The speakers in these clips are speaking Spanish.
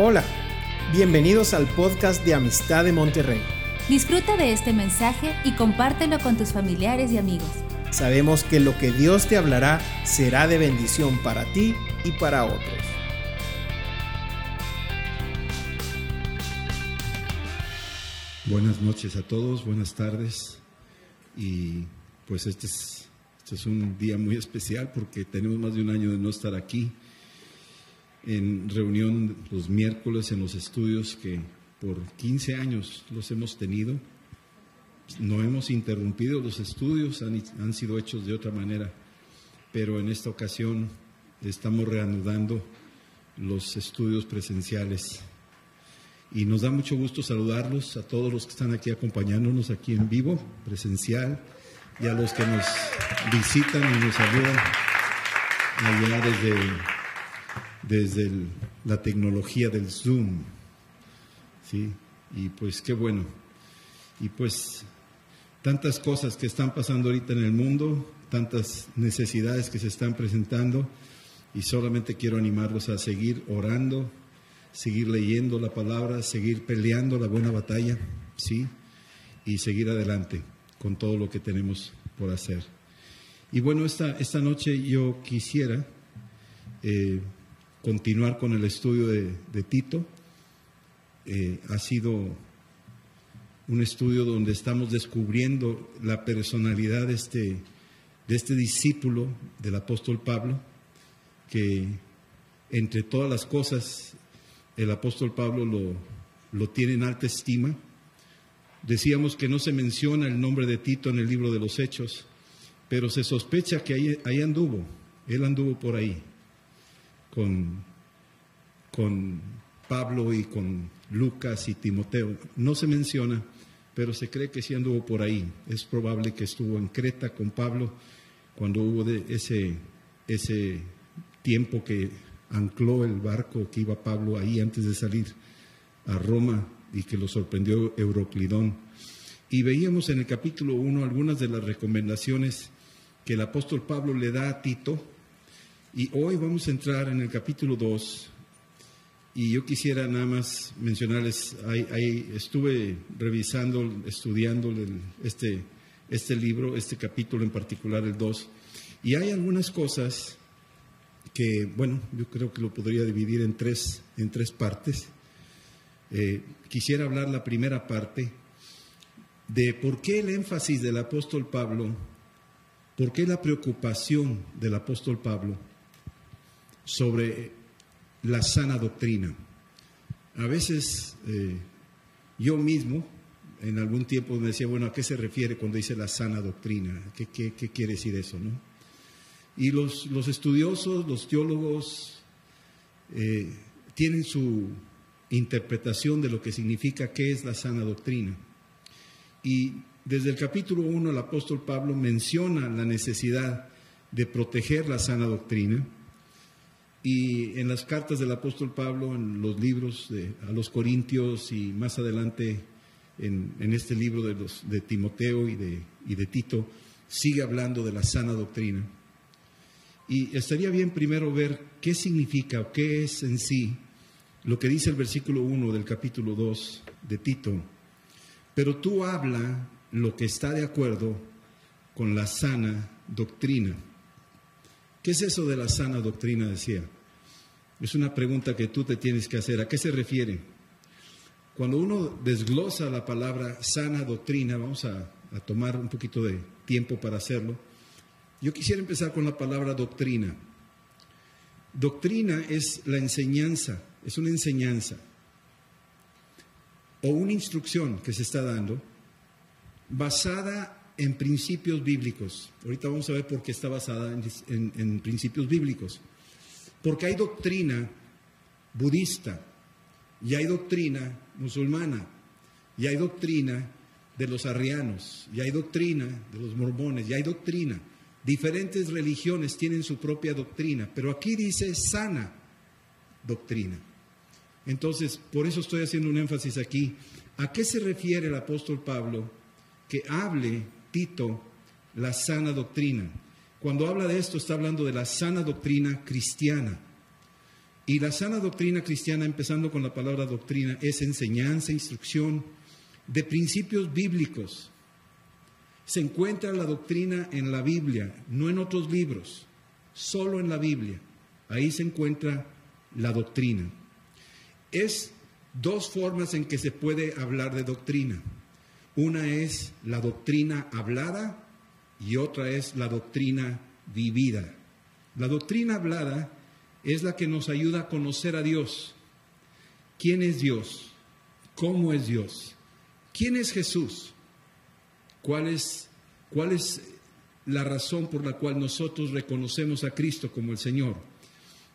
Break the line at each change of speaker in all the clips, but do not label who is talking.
Hola, bienvenidos al podcast de Amistad de Monterrey.
Disfruta de este mensaje y compártelo con tus familiares y amigos.
Sabemos que lo que Dios te hablará será de bendición para ti y para otros.
Buenas noches a todos, buenas tardes. Y pues este es, este es un día muy especial porque tenemos más de un año de no estar aquí en reunión los miércoles en los estudios que por 15 años los hemos tenido. No hemos interrumpido los estudios, han, han sido hechos de otra manera, pero en esta ocasión estamos reanudando los estudios presenciales. Y nos da mucho gusto saludarlos a todos los que están aquí acompañándonos aquí en vivo, presencial, y a los que nos visitan y nos saludan allá desde desde la tecnología del Zoom. ¿sí? Y pues qué bueno. Y pues tantas cosas que están pasando ahorita en el mundo, tantas necesidades que se están presentando y solamente quiero animarlos a seguir orando, seguir leyendo la palabra, seguir peleando la buena batalla, ¿sí? Y seguir adelante con todo lo que tenemos por hacer. Y bueno, esta, esta noche yo quisiera eh, continuar con el estudio de, Tito. Eh, ha sido un estudio donde estamos descubriendo la personalidad de este, de este discípulo del apóstol Pablo, que entre todas las cosas el apóstol Pablo lo, lo tiene en alta estima. Decíamos que no se menciona el nombre de Tito en el libro de los Hechos, pero se sospecha que ahí, ahí anduvo, él anduvo por ahí con, con Pablo y con Lucas y Timoteo. No se menciona, pero se cree que sí anduvo por ahí. Es probable que estuvo en Creta con Pablo cuando hubo de ese, ese tiempo que ancló el barco que iba Pablo ahí antes de salir a Roma y que lo sorprendió Euroclidón. Y veíamos en el capítulo 1 algunas de las recomendaciones que el apóstol Pablo le da a Tito y hoy vamos a entrar en el capítulo 2 y yo quisiera nada más mencionarles, ahí, estuve revisando, estudiando este, este libro, este capítulo en particular, el 2, y hay algunas cosas que, bueno, yo creo que lo podría dividir en tres, en tres partes. Eh, quisiera hablar la primera parte de por qué el énfasis del apóstol Pablo, por qué la preocupación del apóstol Pablo sobre la sana doctrina. A veces eh, yo mismo en algún tiempo me decía, bueno, ¿a qué se refiere cuando dice la sana doctrina? ¿Qué, quiere decir eso? No? Y los, los estudiosos, los teólogos, eh, tienen su interpretación de lo que significa qué es la sana doctrina. Y desde el capítulo 1 el apóstol Pablo menciona la necesidad de proteger la sana doctrina y en las cartas del apóstol Pablo, en los libros a los Corintios y más adelante en, este libro de Timoteo y de, y de Tito, sigue hablando de la sana doctrina. Y estaría bien primero ver qué significa o qué es en sí lo que dice el versículo 1 del capítulo 2 de Tito. Pero tú habla lo que está de acuerdo con la sana doctrina. ¿Qué es eso de la sana doctrina? Decía. Es una pregunta que tú te tienes que hacer. ¿A qué se refiere? Cuando uno desglosa la palabra sana doctrina, vamos a, tomar un poquito de tiempo para hacerlo. Yo quisiera empezar con la palabra doctrina. Doctrina es la enseñanza, es una enseñanza o una instrucción que se está dando basada en principios bíblicos. Ahorita vamos a ver por qué está basada en principios bíblicos. Porque hay doctrina budista, y hay doctrina musulmana, y hay doctrina de los arrianos, y hay doctrina de los mormones, y hay doctrina. Diferentes religiones tienen su propia doctrina, pero aquí dice sana doctrina. Entonces, por eso estoy haciendo un énfasis aquí. ¿A qué se refiere el apóstol Pablo que hable, La sana doctrina? Cuando habla de esto está hablando de la sana doctrina cristiana. Y la sana doctrina cristiana, empezando con la palabra doctrina, es enseñanza, instrucción de principios bíblicos. Se encuentra la doctrina en la Biblia, no en otros libros, solo en la Biblia. Ahí se encuentra la doctrina. Es dos formas en que se puede hablar de doctrina. Una es la doctrina hablada y otra es la doctrina vivida. La doctrina hablada es la que nos ayuda a conocer a Dios. ¿Quién es Dios? ¿Cómo es Dios? ¿Quién es Jesús? ¿Cuál es, cuál es la razón por la cual nosotros reconocemos a Cristo como el Señor?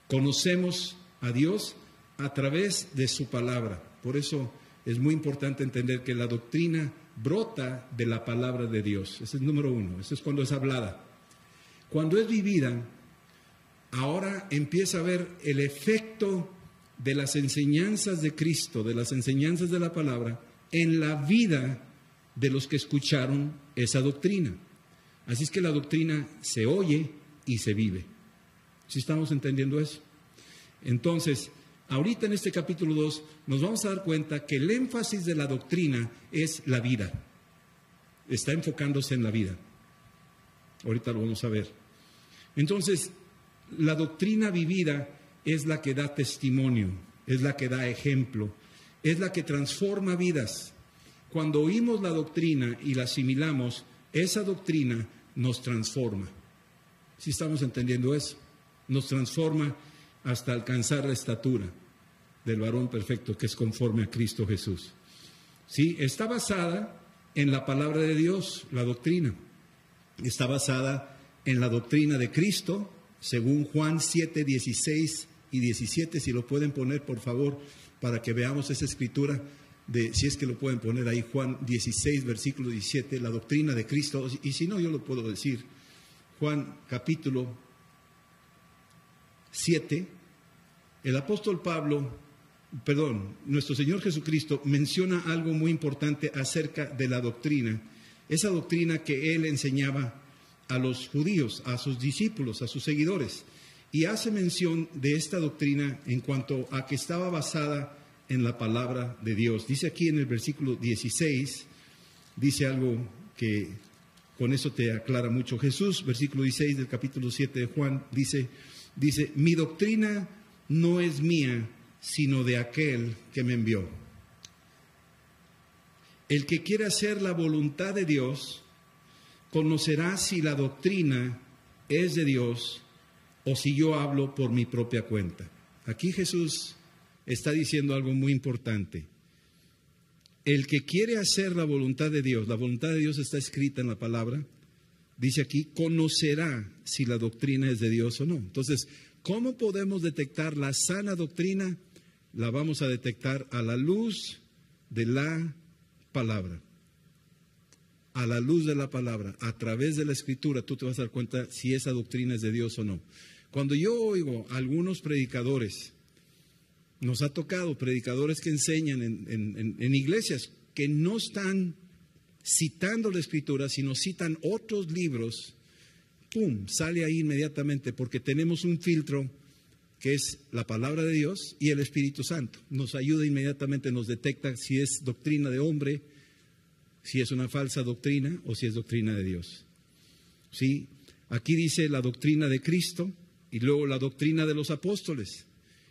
Conocemos a Dios a través de su palabra. Por eso es muy importante entender que la doctrina brota de la palabra de Dios. Ese es número uno. Eso es cuando es hablada. Cuando es vivida, ahora empieza a ver el efecto de las enseñanzas de Cristo, de las enseñanzas de la palabra, en la vida de los que escucharon esa doctrina. Así es que la doctrina se oye y se vive. ¿Sí estamos entendiendo eso? Entonces, ahorita en este capítulo 2 nos vamos a dar cuenta que el énfasis de la doctrina es la vida. Está enfocándose en la vida. Ahorita lo vamos a ver. Entonces, la doctrina vivida es la que da testimonio, es la que da ejemplo, es la que transforma vidas. Cuando oímos la doctrina y la asimilamos, esa doctrina nos transforma. Si estamos entendiendo eso, nos transforma hasta alcanzar la estatura del varón perfecto que es conforme a Cristo Jesús. Sí, está basada en la palabra de Dios, la doctrina. Está basada en la doctrina de Cristo, según Juan 7, 16 y 17, si lo pueden poner por favor, para que veamos esa escritura de, si es que lo pueden poner ahí, Juan 16, versículo 17, la doctrina de Cristo, y si no, yo lo puedo decir. Juan capítulo 7, el apóstol Pablo, perdón, nuestro Señor Jesucristo menciona algo muy importante acerca de la doctrina, esa doctrina que él enseñaba a los judíos, a sus discípulos, a sus seguidores. Y hace mención de esta doctrina en cuanto a que estaba basada en la palabra de Dios. Dice aquí en el versículo 16, dice algo que con eso te aclara mucho. Jesús, versículo 16 del capítulo 7 de Juan, dice, dice, mi doctrina no es mía, sino de aquel que me envió. El que quiere hacer la voluntad de Dios, conocerá si la doctrina es de Dios o si yo hablo por mi propia cuenta. Aquí Jesús está diciendo algo muy importante. El que quiere hacer la voluntad de Dios, la voluntad de Dios está escrita en la palabra, dice aquí, conocerá si la doctrina es de Dios o no. Entonces, ¿cómo podemos detectar la sana doctrina? La vamos a detectar a la luz de la palabra a la luz de la palabra, a través de la escritura, tú te vas a dar cuenta si esa doctrina es de Dios o no. Cuando yo oigo a algunos predicadores, nos ha tocado predicadores que enseñan en, iglesias que no están citando la escritura, sino citan otros libros, ¡pum!, sale ahí inmediatamente porque tenemos un filtro que es la palabra de Dios y el Espíritu Santo. Nos ayuda inmediatamente, nos detecta si es doctrina de hombre, si es una falsa doctrina o si es doctrina de Dios. ¿Sí? Aquí dice la doctrina de Cristo y luego la doctrina de los apóstoles.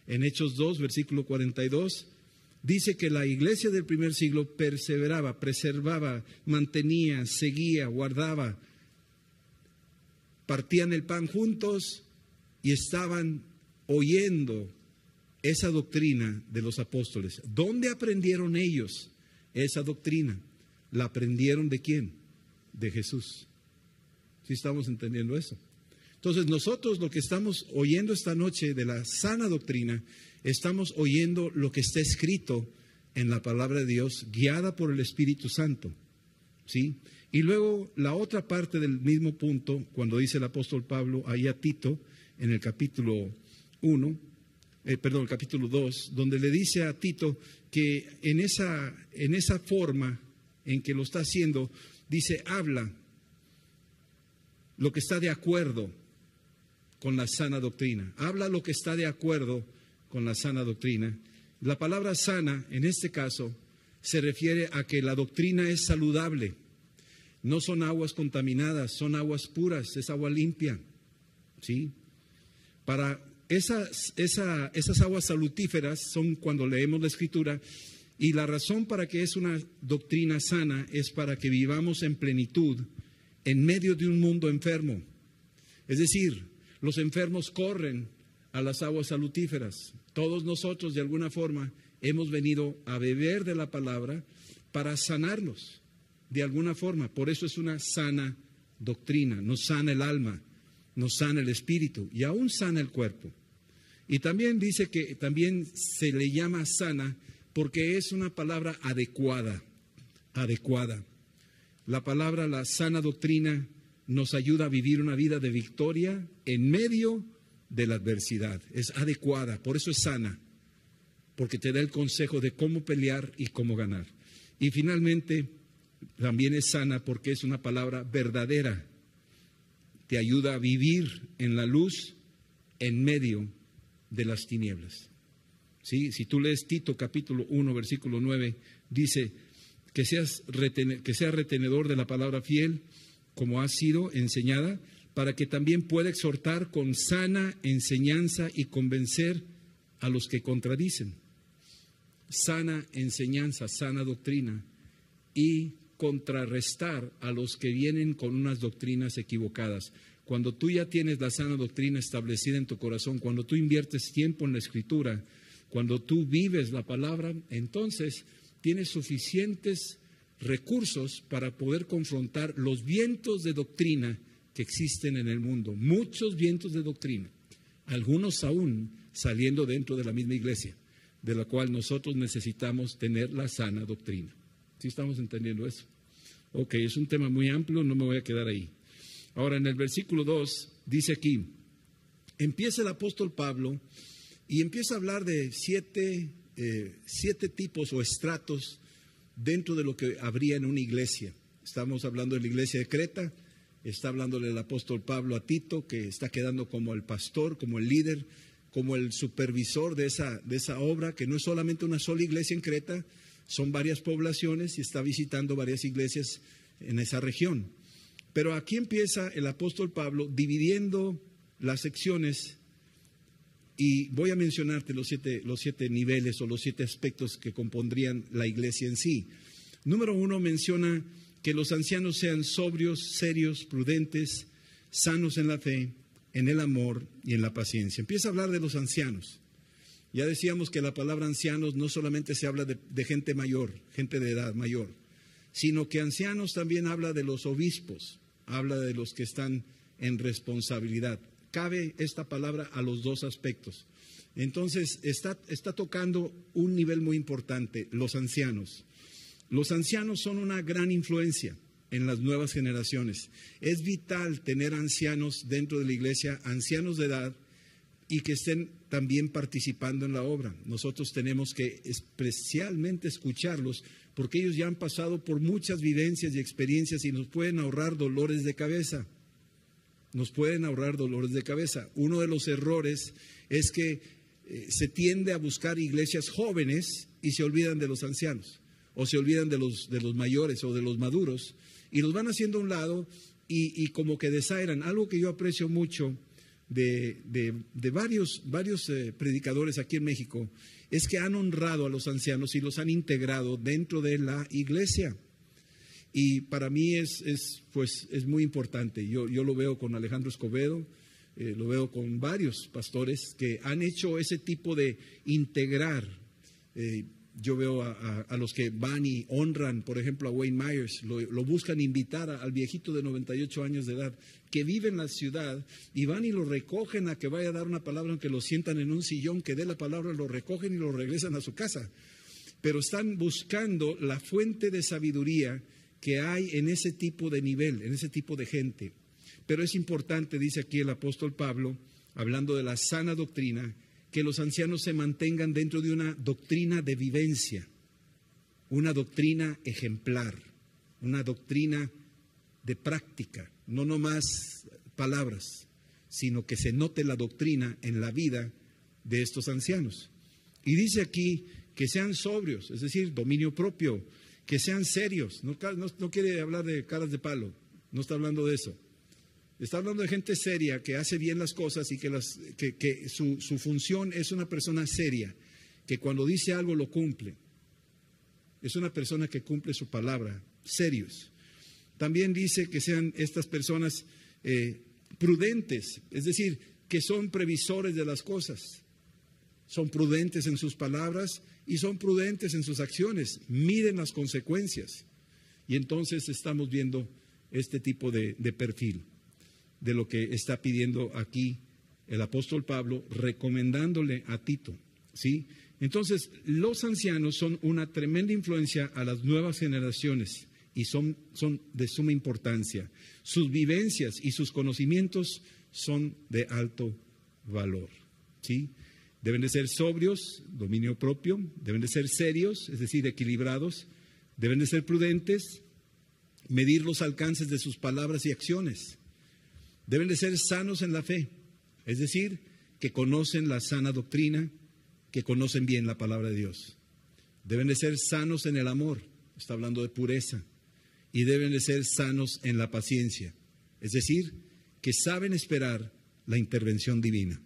En Hechos 2, versículo 42, dice que la iglesia del primer siglo perseveraba, preservaba, mantenía, seguía, guardaba, partían el pan juntos y estaban oyendo esa doctrina de los apóstoles. ¿Dónde aprendieron ellos esa doctrina? ¿La aprendieron de quién? De Jesús. ¿Sí estamos entendiendo eso? Entonces nosotros lo que estamos oyendo esta noche de la sana doctrina, estamos oyendo lo que está escrito en la palabra de Dios, guiada por el Espíritu Santo. ¿Sí? Y luego la otra parte del mismo punto, cuando dice el apóstol Pablo ahí a Tito, en el capítulo 1, eh, perdón, el capítulo 2, donde le dice a Tito que en esa, en esa forma en que lo está haciendo, dice, habla lo que está de acuerdo con la sana doctrina, habla lo que está de acuerdo con la sana doctrina. La palabra sana, en este caso, se refiere a que la doctrina es saludable. No son aguas contaminadas, son aguas puras, es agua limpia. ¿Sí? Para esas, esas aguas salutíferas son cuando leemos la escritura y la razón para que es una doctrina sana es para que vivamos en plenitud en medio de un mundo enfermo. Es decir, los enfermos corren a las aguas salutíferas. Todos nosotros, de alguna forma, hemos venido a beber de la palabra para sanarnos, de alguna forma. Por eso es una sana doctrina, nos sana el alma, nos sana el espíritu y aún sana el cuerpo. Y también dice que también se le llama sana porque es una palabra adecuada, adecuada. La palabra, la sana doctrina, nos ayuda a vivir una vida de victoria en medio de la adversidad. Es adecuada, por eso es sana, porque te da el consejo de cómo pelear y cómo ganar. Y finalmente, también es sana porque es una palabra verdadera. Te ayuda a vivir en la luz en medio de las tinieblas. ¿Sí? Si tú lees Tito capítulo 1, versículo 9, dice que seas que seas retenedor de la palabra fiel, como ha sido enseñada, para que también pueda exhortar con sana enseñanza y convencer a los que contradicen. Sana enseñanza, sana doctrina y contrarrestar a los que vienen con unas doctrinas equivocadas. Cuando tú ya tienes la sana doctrina establecida en tu corazón, cuando tú inviertes tiempo en la escritura, cuando tú vives la palabra, entonces tienes suficientes recursos para poder confrontar los vientos de doctrina que existen en el mundo, muchos vientos de doctrina, algunos aún saliendo dentro de la misma iglesia, de la cual nosotros necesitamos tener la sana doctrina. ¿Sí estamos entendiendo eso? Ok, es un tema muy amplio, no me voy a quedar ahí. Ahora, en el versículo 2 dice aquí, empieza el apóstol Pablo y empieza a hablar de siete, eh, siete tipos o estratos dentro de lo que habría en una iglesia. Estamos hablando de la iglesia de Creta, está hablándole el apóstol Pablo a Tito, que está quedando como el pastor, como el líder, como el supervisor de esa, de esa obra, que no es solamente una sola iglesia en Creta, son varias poblaciones y está visitando varias iglesias en esa región. Pero aquí empieza el apóstol Pablo dividiendo las secciones y voy a mencionarte los siete, los siete niveles o los siete aspectos que compondrían la iglesia en sí. Número uno menciona que los ancianos sean sobrios, serios, prudentes, sanos en la fe, en el amor y en la paciencia. Empieza a hablar de los ancianos. Ya decíamos que la palabra ancianos no solamente se habla de, gente mayor, gente de edad mayor, sino que ancianos también habla de los obispos, habla de los que están en responsabilidad. Cabe esta palabra a los dos aspectos. Entonces, está, está tocando un nivel muy importante, los ancianos. Los ancianos son una gran influencia en las nuevas generaciones. Es vital tener ancianos dentro de la iglesia, ancianos de edad, y que estén también participando en la obra. Nosotros tenemos que especialmente escucharlos porque ellos ya han pasado por muchas vivencias y experiencias y nos pueden ahorrar dolores de cabeza. Nos pueden ahorrar dolores de cabeza. Uno de los errores es que eh, se tiende a buscar iglesias jóvenes y se olvidan de los ancianos o se olvidan de los, de los mayores o de los maduros y los van haciendo a un lado y, como que desairan. Algo que yo aprecio mucho de, de, varios, varios eh, predicadores aquí en México es que han honrado a los ancianos y los han integrado dentro de la iglesia. Y para mí es, es, pues, es muy importante. Yo, yo lo veo con Alejandro Escobedo, eh, lo veo con varios pastores que han hecho ese tipo de integrar. Eh, yo veo a, los que van y honran, por ejemplo, a Wayne Myers, lo, buscan invitar al viejito de 98 años de edad, que vive en la ciudad, y van y lo recogen a que vaya a dar una palabra, aunque lo sientan en un sillón, que dé la palabra, lo recogen y lo regresan a su casa. Pero están buscando la fuente de sabiduría que hay en ese tipo de nivel, en ese tipo de gente. Pero es importante, dice aquí el apóstol Pablo, hablando de la sana doctrina, que los ancianos se mantengan dentro de una doctrina de vivencia, una doctrina ejemplar, una doctrina de práctica, no nomás palabras, sino que se note la doctrina en la vida de estos ancianos. Y dice aquí que sean sobrios, es decir, dominio propio, que sean serios. No, quiere hablar de caras de palo, no está hablando de eso. Está hablando de gente seria que hace bien las cosas y que, su, función es una persona seria, que cuando dice algo lo cumple. Es una persona que cumple su palabra, serios. También dice que sean estas personas eh, prudentes, es decir, que son previsores de las cosas. Son prudentes en sus palabras y son prudentes en sus acciones, miden las consecuencias. Y entonces estamos viendo este tipo de perfil de lo que está pidiendo aquí el apóstol Pablo, recomendándole a Tito. ¿sí? Entonces, los ancianos son una tremenda influencia a las nuevas generaciones y son, son de suma importancia. Sus vivencias y sus conocimientos son de alto valor. ¿sí? Deben de ser sobrios, dominio propio, deben de ser serios, es decir, equilibrados, deben de ser prudentes, medir los alcances de sus palabras y acciones, deben de ser sanos en la fe, es decir, que conocen la sana doctrina, que conocen bien la palabra de Dios. Deben de ser sanos en el amor, está hablando de pureza, y deben de ser sanos en la paciencia, es decir, que saben esperar la intervención divina.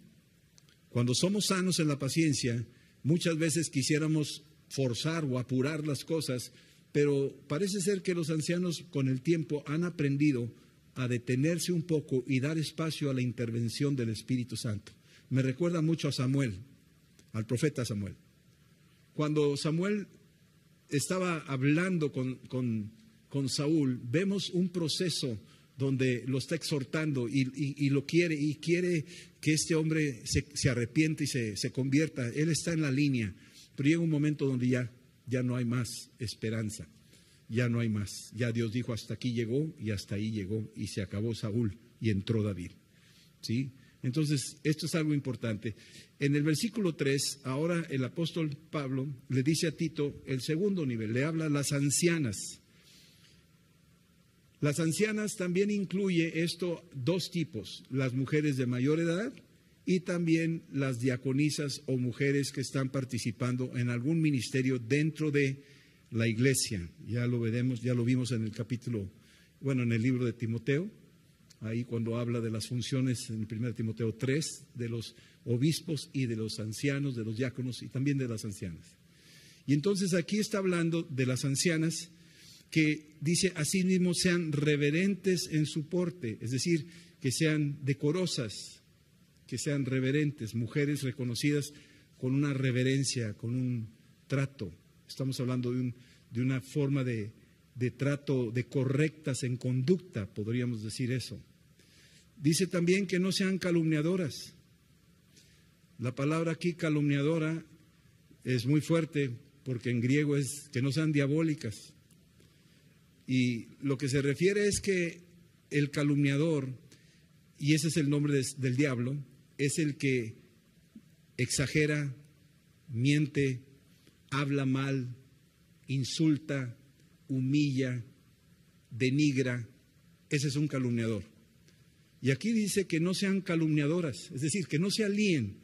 Cuando somos sanos en la paciencia, muchas veces quisiéramos forzar o apurar las cosas, pero parece ser que los ancianos con el tiempo han aprendido a detenerse un poco y dar espacio a la intervención del Espíritu Santo. Me recuerda mucho a Samuel, al profeta Samuel. Cuando Samuel estaba hablando con, con Saúl, vemos un proceso donde lo está exhortando y, lo quiere y quiere que este hombre se, arrepiente y se, convierta. Él está en la línea, pero llega un momento donde ya, ya no hay más esperanza, ya no hay más. Ya Dios dijo, hasta aquí llegó y hasta ahí llegó y se acabó Saúl y entró David. ¿Sí? Entonces, esto es algo importante. En el versículo 3, ahora el apóstol Pablo le dice a Tito el segundo nivel, le habla a las ancianas. Las ancianas también incluye esto dos tipos, las mujeres de mayor edad y también las diaconisas o mujeres que están participando en algún ministerio dentro de la iglesia. Ya lo veremos, ya lo vimos en el capítulo, bueno, en el libro de Timoteo, ahí cuando habla de las funciones en el 1 Timoteo 3, de los obispos y de los ancianos, de los diáconos y también de las ancianas. Y entonces aquí está hablando de las ancianas que dice asimismo sean reverentes en su porte, es decir, que sean decorosas, que sean reverentes, mujeres reconocidas con una reverencia, con un trato. Estamos hablando de, una forma de, de trato, de correctas en conducta, podríamos decir eso. Dice también que no sean calumniadoras. La palabra aquí calumniadora es muy fuerte porque en griego es que no sean diabólicas. Y lo que se refiere es que el calumniador, y ese es el nombre del diablo, es el que exagera, miente, habla mal, insulta, humilla, denigra. Ese es un calumniador. Y aquí dice que no sean calumniadoras, es decir, que no se alíen,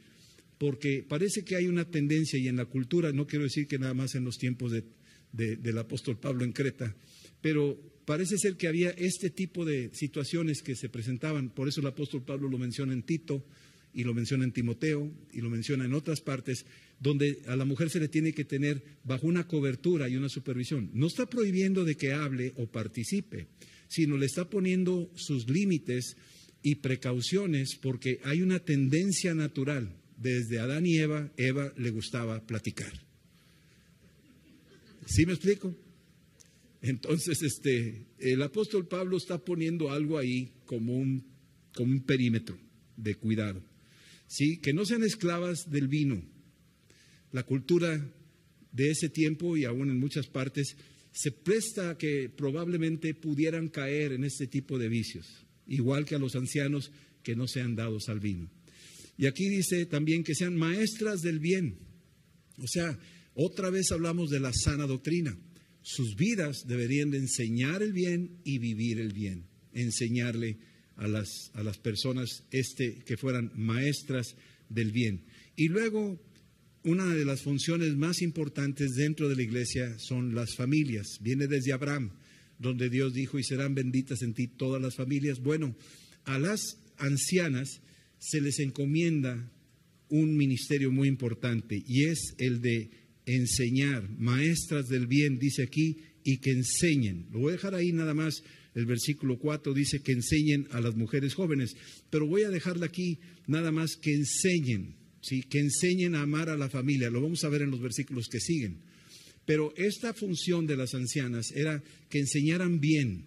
porque parece que hay una tendencia y en la cultura, no quiero decir que nada más en los tiempos del apóstol Pablo en Creta, pero parece ser que había este tipo de situaciones que se presentaban, por eso el apóstol Pablo lo menciona en Tito y lo menciona en Timoteo y lo menciona en otras partes, donde a la mujer se le tiene que tener bajo una cobertura y una supervisión. No está prohibiendo de que hable o participe, sino le está poniendo sus límites y precauciones porque hay una tendencia natural. Desde Adán y Eva, Eva le gustaba platicar. ¿Sí me explico? Entonces, este, el apóstol Pablo está poniendo algo ahí como un, como un perímetro de cuidado. ¿Sí? Que no sean esclavas del vino. La cultura de ese tiempo y aún en muchas partes se presta a que probablemente pudieran caer en este tipo de vicios, igual que a los ancianos que no sean dados al vino. Y aquí dice también que sean maestras del bien. O sea, otra vez hablamos de la sana doctrina sus vidas deberían de enseñar el bien y vivir el bien, enseñarle a las, a las personas este, que fueran maestras del bien. Y luego, una de las funciones más importantes dentro de la iglesia son las familias. Viene desde Abraham, donde Dios dijo, y serán benditas en ti todas las familias. Bueno, a las ancianas se les encomienda un ministerio muy importante y es el de enseñar, maestras del bien, dice aquí, y que enseñen. Lo voy a dejar ahí nada más. El versículo 4 dice que enseñen a las mujeres jóvenes, pero voy a dejarla aquí nada más que enseñen, ¿sí? que enseñen a amar a la familia. Lo vamos a ver en los versículos que siguen. Pero esta función de las ancianas era que enseñaran bien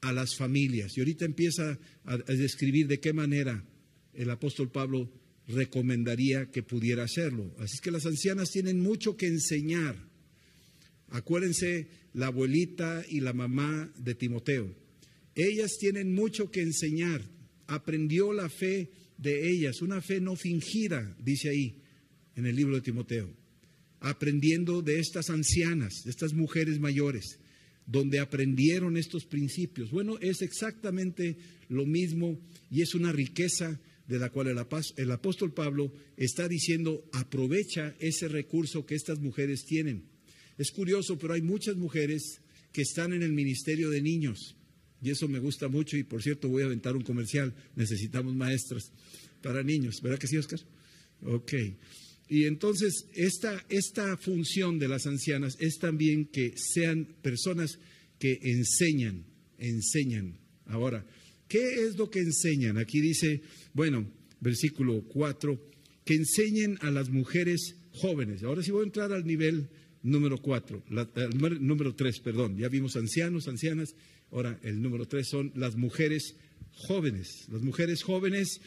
a las familias. Y ahorita empieza a, describir de qué manera el apóstol Pablo recomendaría que pudiera hacerlo. Así que las ancianas tienen mucho que enseñar. Acuérdense la abuelita y la mamá de Timoteo. Ellas tienen mucho que enseñar. Aprendió la fe de ellas, una fe no fingida, dice ahí en el libro de Timoteo. Aprendiendo de estas ancianas, de estas mujeres mayores, donde aprendieron estos principios. Bueno, es exactamente lo mismo y es una riqueza de la cual el, apóstol Pablo está diciendo, aprovecha ese recurso que estas mujeres tienen. Es curioso, pero hay muchas mujeres que están en el ministerio de niños. Y eso me gusta mucho y por cierto voy a aventar un comercial. Necesitamos maestras para niños. ¿Verdad que sí, Oscar? Ok. Y entonces esta, esta función de las ancianas es también que sean personas que enseñan, enseñan. Ahora, ¿qué es lo que enseñan? Aquí dice, bueno, versículo 4, que enseñen a las mujeres jóvenes. Ahora sí voy a entrar al nivel número 4, número 3, perdón. Ya vimos ancianos, ancianas. Ahora el número 3 son las mujeres jóvenes. Las mujeres jóvenes,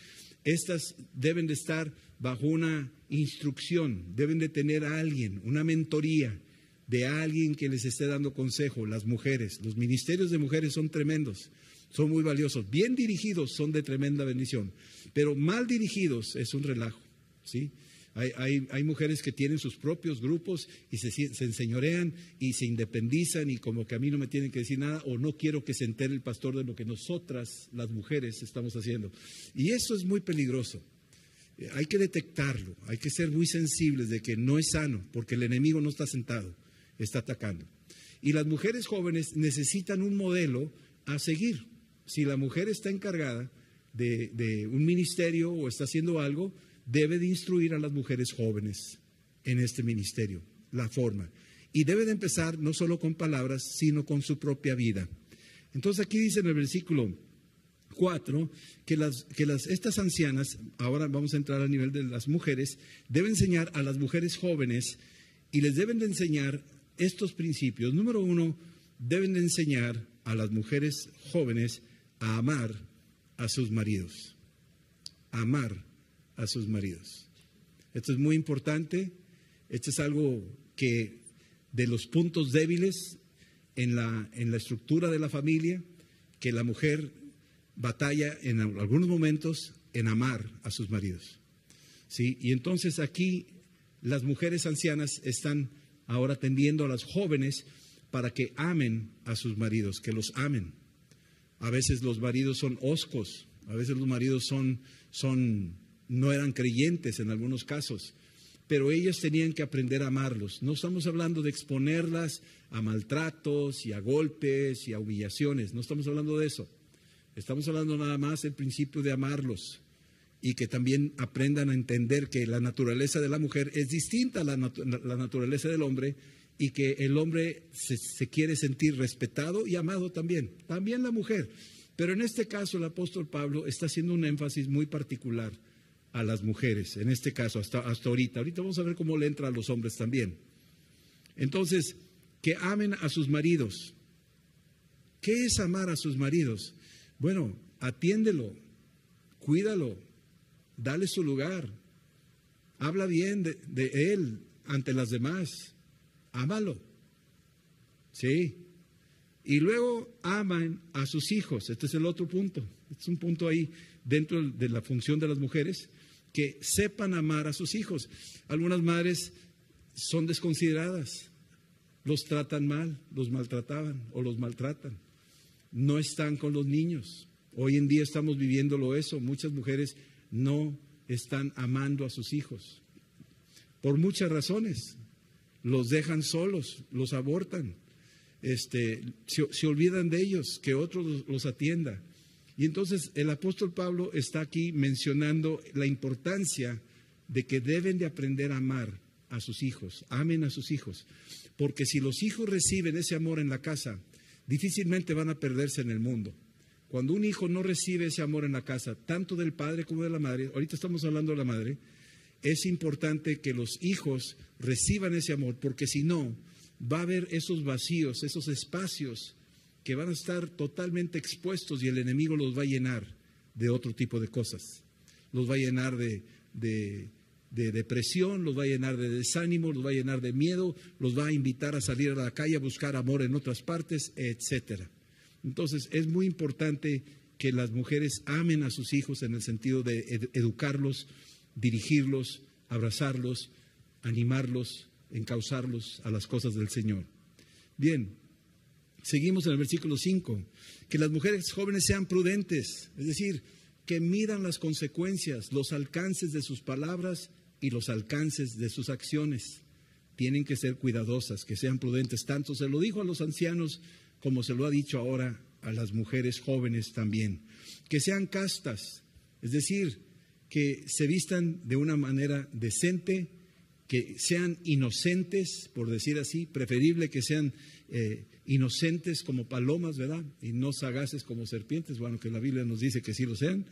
estas deben de estar bajo una instrucción, deben de tener a alguien, una mentoría de alguien que les esté dando consejo, las mujeres. Los ministerios de mujeres son tremendos son muy valiosos. Bien dirigidos son de tremenda bendición, pero mal dirigidos es un relajo, ¿sí? Hay, hay, mujeres que tienen sus propios grupos y se, se, enseñorean y se independizan y como que a mí no me tienen que decir nada o no quiero que se entere el pastor de lo que nosotras, las mujeres, estamos haciendo. Y eso es muy peligroso. Eh, hay que detectarlo, hay que ser muy sensibles de que no es sano porque el enemigo no está sentado, está atacando. Y las mujeres jóvenes necesitan un modelo a seguir si la mujer está encargada de, un ministerio o está haciendo algo, debe de instruir a las mujeres jóvenes en este ministerio, la forma. Y debe de empezar no solo con palabras, sino con su propia vida. Entonces aquí dice en el versículo 4 que, las, que las, estas ancianas, ahora vamos a entrar al nivel de las mujeres, deben enseñar a las mujeres jóvenes y les deben de enseñar estos principios. Número uno, deben de enseñar a las mujeres jóvenes a amar a sus maridos. amar a sus maridos. Esto es muy importante. Esto es algo que de los puntos débiles en la, en la estructura de la familia, que la mujer batalla en algunos momentos en amar a sus maridos. ¿Sí? Y entonces aquí las mujeres ancianas están ahora atendiendo a las jóvenes para que amen a sus maridos, que los amen. A veces los maridos son oscos, a veces los maridos son, son, no eran creyentes en algunos casos, pero ellos tenían que aprender a amarlos. No estamos hablando de exponerlas a maltratos y a golpes y a humillaciones, no estamos hablando de eso. Estamos hablando nada más del principio de amarlos y que también aprendan a entender que la naturaleza de la mujer es distinta a la, naturaleza del hombre y que el hombre se, quiere sentir respetado y amado también, también la mujer. Pero en este caso el apóstol Pablo está haciendo un énfasis muy particular a las mujeres, en este caso hasta, hasta ahorita. Ahorita vamos a ver cómo le entra a los hombres también. Entonces, que amen a sus maridos. ¿Qué es amar a sus maridos? Bueno, atiéndelo, cuídalo, dale su lugar, habla bien de él ante las demás ámalo. Sí. Y luego aman a sus hijos. Este es el otro punto. Este es un punto ahí dentro de la función de las mujeres, que sepan amar a sus hijos. Algunas madres son desconsideradas, los tratan mal, los maltrataban o los maltratan. No están con los niños. Hoy en día estamos viviéndolo eso. Muchas mujeres no están amando a sus hijos. Por muchas razones. Los dejan solos, los abortan, este, se, olvidan de ellos, que otros los, los atienda. Y entonces el apóstol Pablo está aquí mencionando la importancia de que deben de aprender a amar a sus hijos, amen a sus hijos, porque si los hijos reciben ese amor en la casa, difícilmente van a perderse en el mundo. Cuando un hijo no recibe ese amor en la casa, tanto del padre como de la madre, ahorita estamos hablando de la madre, es importante que los hijos reciban ese amor, porque si no, va a haber esos vacíos, esos espacios que van a estar totalmente expuestos y el enemigo los va a llenar de otro tipo de cosas. Los va a llenar de, de, depresión, los va a llenar de desánimo, los va a llenar de miedo, los va a invitar a salir a la calle a buscar amor en otras partes, etcétera. Entonces, es muy importante que las mujeres amen a sus hijos en el sentido de educarlos, dirigirlos, abrazarlos, animarlos, encauzarlos a las cosas del Señor. Bien, seguimos en el versículo 5, que las mujeres jóvenes sean prudentes, es decir, que midan las consecuencias, los alcances de sus palabras y los alcances de sus acciones. Tienen que ser cuidadosas, que sean prudentes. Tanto se lo dijo a los ancianos como se lo ha dicho ahora a las mujeres jóvenes también. Que sean castas, es decir, que se vistan de una manera decente, que sean inocentes, por decir así, preferible que sean eh, inocentes como palomas, ¿verdad? Y no sagaces como serpientes, bueno, que la Biblia nos dice que sí lo sean,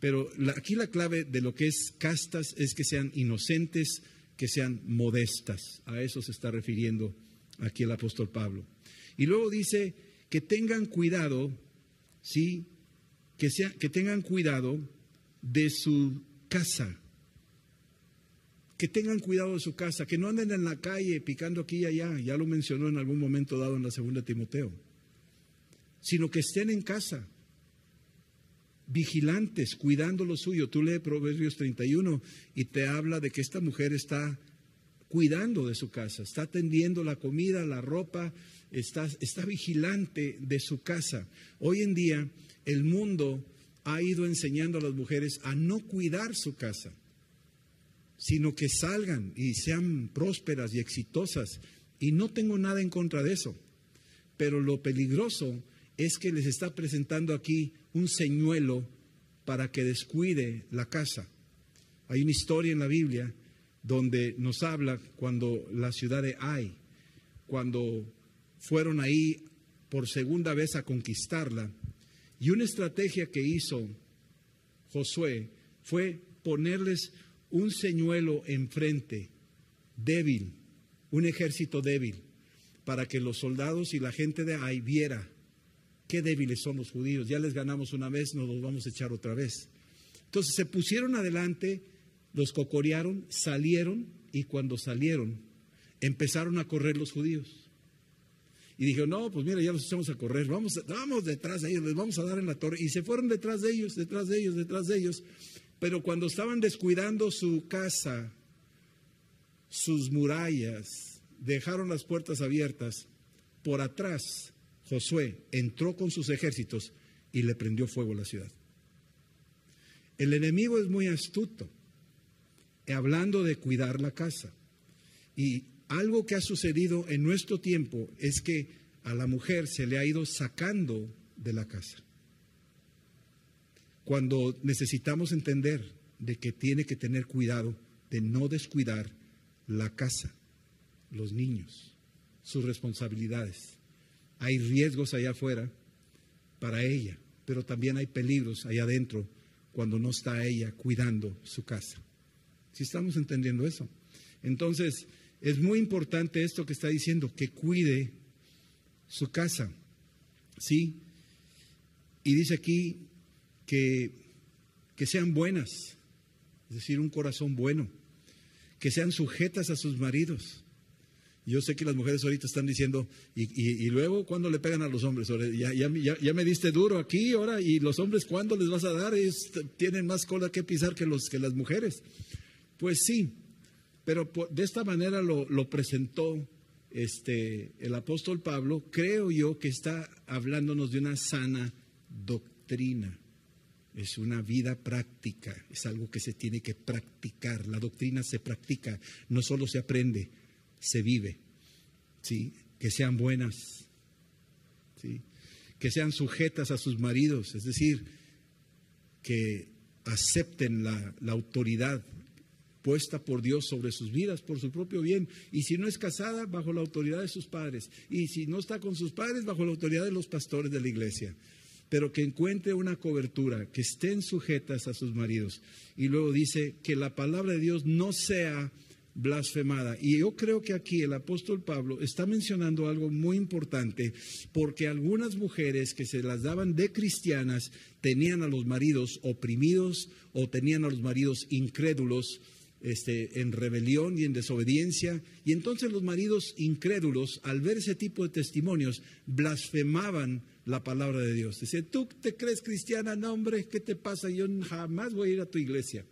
pero aquí la clave de lo que es castas es que sean inocentes, que sean modestas, a eso se está refiriendo aquí el apóstol Pablo. Y luego dice que tengan cuidado, ¿sí? Que, sea, que tengan cuidado de su casa. Que tengan cuidado de su casa, que no anden en la calle picando aquí y allá, ya lo mencionó en algún momento dado en la segunda Timoteo, sino que estén en casa, vigilantes, cuidando lo suyo. Tú lees Proverbios 31 y te habla de que esta mujer está cuidando de su casa, está atendiendo la comida, la ropa, está, está vigilante de su casa. Hoy en día el mundo ha ido enseñando a las mujeres a no cuidar su casa, sino que salgan y sean prósperas y exitosas. Y no tengo nada en contra de eso. Pero lo peligroso es que les está presentando aquí un señuelo para que descuide la casa. Hay una historia en la Biblia donde nos habla cuando la ciudad de Ai, cuando fueron ahí por segunda vez a conquistarla, y una estrategia que hizo Josué fue ponerles un señuelo enfrente, débil, un ejército débil, para que los soldados y la gente de ahí viera qué débiles son los judíos. Ya les ganamos una vez, nos los vamos a echar otra vez. Entonces se pusieron adelante, los cocorearon, salieron y cuando salieron empezaron a correr los judíos. Y dijo, no, pues mira, ya los echamos a correr, vamos, vamos detrás de ellos, les vamos a dar en la torre. Y se fueron detrás de ellos, detrás de ellos, detrás de ellos. Pero cuando estaban descuidando su casa, sus murallas, dejaron las puertas abiertas, por atrás Josué entró con sus ejércitos y le prendió fuego a la ciudad. El enemigo es muy astuto, hablando de cuidar la casa. Y algo que ha sucedido en nuestro tiempo es que a la mujer se le ha ido sacando de la casa. Cuando necesitamos entender de que tiene que tener cuidado de no descuidar la casa, los niños, sus responsabilidades. Hay riesgos allá afuera para ella, pero también hay peligros allá adentro cuando no está ella cuidando su casa. Si estamos entendiendo eso. Entonces, es muy importante esto que está diciendo, que cuide su casa. ¿Sí? Y dice aquí que, que sean buenas, es decir, un corazón bueno, que sean sujetas a sus maridos. Yo sé que las mujeres ahorita están diciendo, y, luego cuando le pegan a los hombres, ya, ya, ya, me diste duro aquí, ahora, y los hombres cuándo les vas a dar, tienen más cola que pisar que, los, que las mujeres. Pues sí, pero de esta manera lo, presentó este, el apóstol Pablo, creo yo que está hablándonos de una sana doctrina. Es una vida práctica, es algo que se tiene que practicar. La doctrina se practica, no solo se aprende, se vive. ¿sí? Que sean buenas, ¿sí? que sean sujetas a sus maridos, es decir, que acepten la, la autoridad puesta por Dios sobre sus vidas por su propio bien. Y si no es casada, bajo la autoridad de sus padres. Y si no está con sus padres, bajo la autoridad de los pastores de la iglesia pero que encuentre una cobertura, que estén sujetas a sus maridos. Y luego dice que la palabra de Dios no sea blasfemada. Y yo creo que aquí el apóstol Pablo está mencionando algo muy importante, porque algunas mujeres que se las daban de cristianas tenían a los maridos oprimidos o tenían a los maridos incrédulos. Este, en rebelión y en desobediencia. Y entonces los maridos incrédulos, al ver ese tipo de testimonios, blasfemaban la palabra de Dios. Dice, tú te crees cristiana, no hombre, ¿qué te pasa? Yo jamás voy a ir a tu iglesia,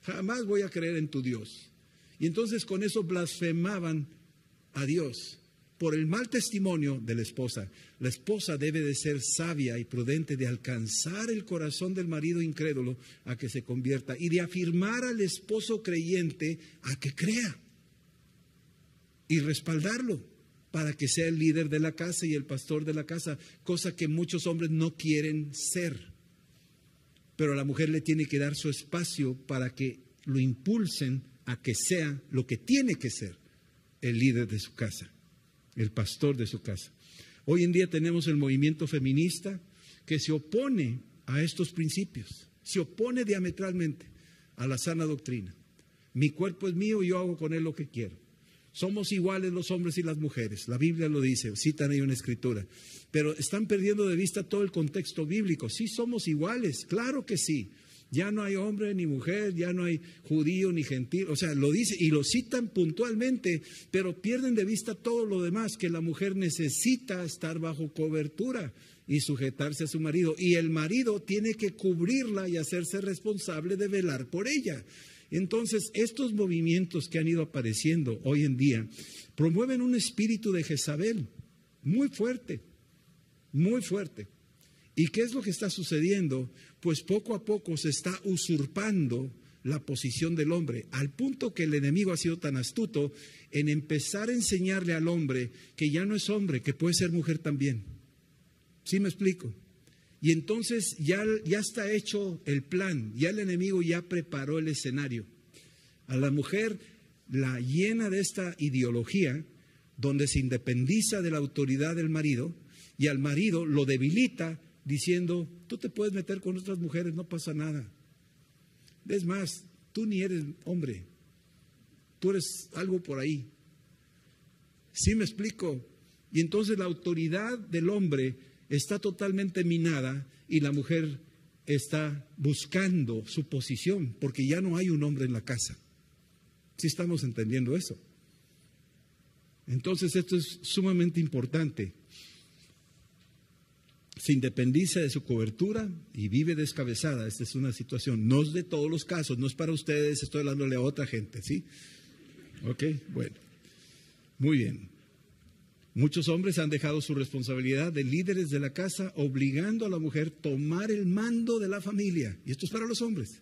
jamás voy a creer en tu Dios. Y entonces con eso blasfemaban a Dios por el mal testimonio de la esposa. La esposa debe de ser sabia y prudente de alcanzar el corazón del marido incrédulo a que se convierta y de afirmar al esposo creyente a que crea y respaldarlo para que sea el líder de la casa y el pastor de la casa, cosa que muchos hombres no quieren ser. Pero la mujer le tiene que dar su espacio para que lo impulsen a que sea lo que tiene que ser el líder de su casa, el pastor de su casa. Hoy en día tenemos el movimiento feminista que se opone a estos principios, se opone diametralmente a la sana doctrina. Mi cuerpo es mío y yo hago con él lo que quiero. Somos iguales los hombres y las mujeres. La Biblia lo dice, citan ahí una escritura. Pero están perdiendo de vista todo el contexto bíblico. Sí somos iguales, claro que sí. Ya no hay hombre ni mujer, ya no hay judío ni gentil. O sea, lo dice y lo citan puntualmente, pero pierden de vista todo lo demás, que la mujer necesita estar bajo cobertura y sujetarse a su marido. Y el marido tiene que cubrirla y hacerse responsable de velar por ella. Entonces, estos movimientos que han ido apareciendo hoy en día promueven un espíritu de Jezabel muy fuerte, muy fuerte. ¿Y qué es lo que está sucediendo? Pues poco a poco se está usurpando la posición del hombre, al punto que el enemigo ha sido tan astuto en empezar a enseñarle al hombre que ya no es hombre, que puede ser mujer también. ¿Sí me explico? Y entonces ya, ya está hecho el plan, ya el enemigo ya preparó el escenario. A la mujer la llena de esta ideología donde se independiza de la autoridad del marido y al marido lo debilita diciendo, tú te puedes meter con otras mujeres, no pasa nada. Es más, tú ni eres hombre, tú eres algo por ahí. ¿Sí me explico? Y entonces la autoridad del hombre está totalmente minada y la mujer está buscando su posición porque ya no hay un hombre en la casa. Si estamos entendiendo eso. Entonces esto es sumamente importante. Se independiza de su cobertura y vive descabezada. Esta es una situación. No es de todos los casos, no es para ustedes, estoy hablándole a otra gente, ¿sí? Ok, bueno. Muy bien. Muchos hombres han dejado su responsabilidad de líderes de la casa, obligando a la mujer a tomar el mando de la familia. Y esto es para los hombres.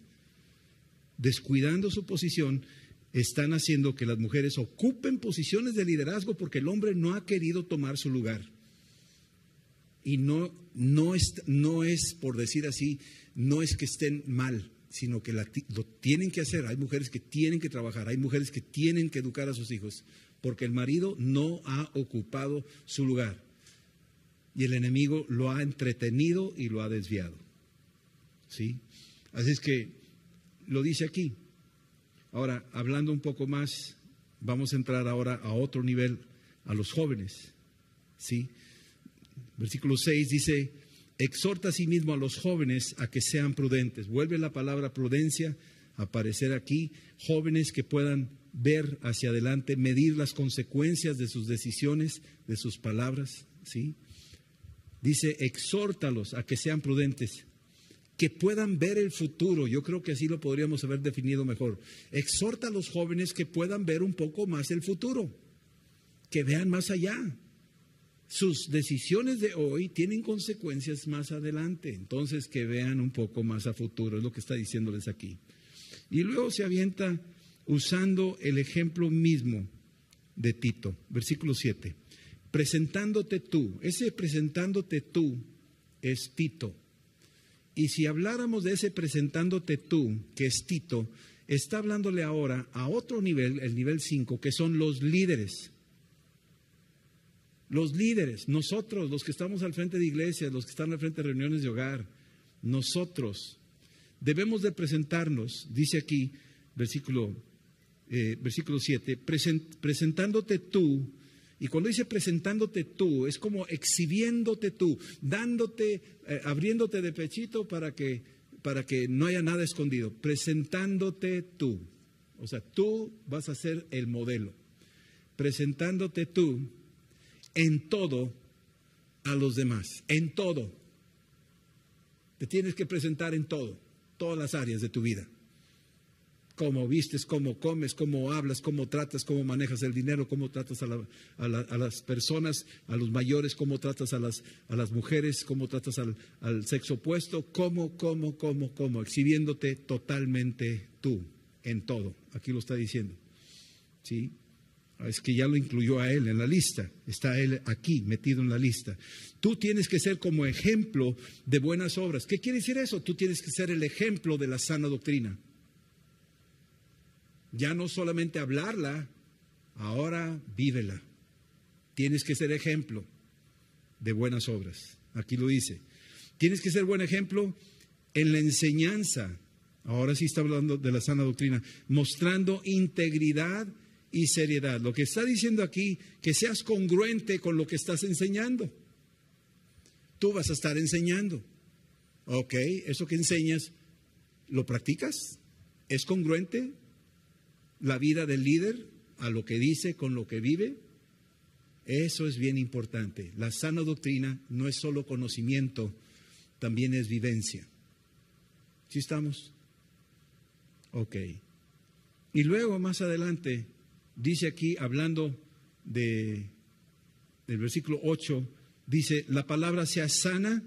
Descuidando su posición, están haciendo que las mujeres ocupen posiciones de liderazgo porque el hombre no ha querido tomar su lugar. Y no, no, es, no es, por decir así, no es que estén mal, sino que lo tienen que hacer. Hay mujeres que tienen que trabajar, hay mujeres que tienen que educar a sus hijos porque el marido no ha ocupado su lugar. Y el enemigo lo ha entretenido y lo ha desviado. ¿Sí? Así es que lo dice aquí. Ahora, hablando un poco más, vamos a entrar ahora a otro nivel, a los jóvenes. ¿Sí? Versículo 6 dice, exhorta a sí mismo a los jóvenes a que sean prudentes. Vuelve la palabra prudencia a aparecer aquí, jóvenes que puedan ver hacia adelante, medir las consecuencias de sus decisiones, de sus palabras, ¿sí? Dice, exhórtalos a que sean prudentes, que puedan ver el futuro. Yo creo que así lo podríamos haber definido mejor. Exhorta a los jóvenes que puedan ver un poco más el futuro, que vean más allá. Sus decisiones de hoy tienen consecuencias más adelante. Entonces, que vean un poco más a futuro, es lo que está diciéndoles aquí. Y luego se avienta usando el ejemplo mismo de Tito, versículo 7. Presentándote tú, ese presentándote tú es Tito. Y si habláramos de ese presentándote tú, que es Tito, está hablándole ahora a otro nivel, el nivel 5, que son los líderes. Los líderes, nosotros, los que estamos al frente de iglesias, los que están al frente de reuniones de hogar, nosotros debemos de presentarnos, dice aquí, versículo, eh, versículo 7, presentándote tú, y cuando dice presentándote tú, es como exhibiéndote tú, dándote, eh, abriéndote de pechito para que, para que no haya nada escondido, presentándote tú. O sea, tú vas a ser el modelo. Presentándote tú en todo a los demás, en todo. Te tienes que presentar en todo, todas las áreas de tu vida. Cómo vistes, cómo comes, cómo hablas, cómo tratas, cómo manejas el dinero, cómo tratas a, las personas, a los mayores, cómo tratas a las, a las mujeres, cómo tratas al, al sexo opuesto, cómo, cómo, cómo, cómo, exhibiéndote totalmente tú en todo. Aquí lo está diciendo. ¿Sí? Es que ya lo incluyó a él en la lista, está él aquí metido en la lista. Tú tienes que ser como ejemplo de buenas obras. ¿Qué quiere decir eso? Tú tienes que ser el ejemplo de la sana doctrina. Ya no solamente hablarla, ahora vívela. Tienes que ser ejemplo de buenas obras. Aquí lo dice. Tienes que ser buen ejemplo en la enseñanza. Ahora sí está hablando de la sana doctrina, mostrando integridad y seriedad. Lo que está diciendo aquí, que seas congruente con lo que estás enseñando. Tú vas a estar enseñando. Ok, eso que enseñas, ¿lo practicas? ¿Es congruente la vida del líder a lo que dice con lo que vive? Eso es bien importante. La sana doctrina no es solo conocimiento, también es vivencia. ¿Sí estamos? Ok. Y luego más adelante dice aquí, hablando de, del versículo 8, dice, la palabra sea sana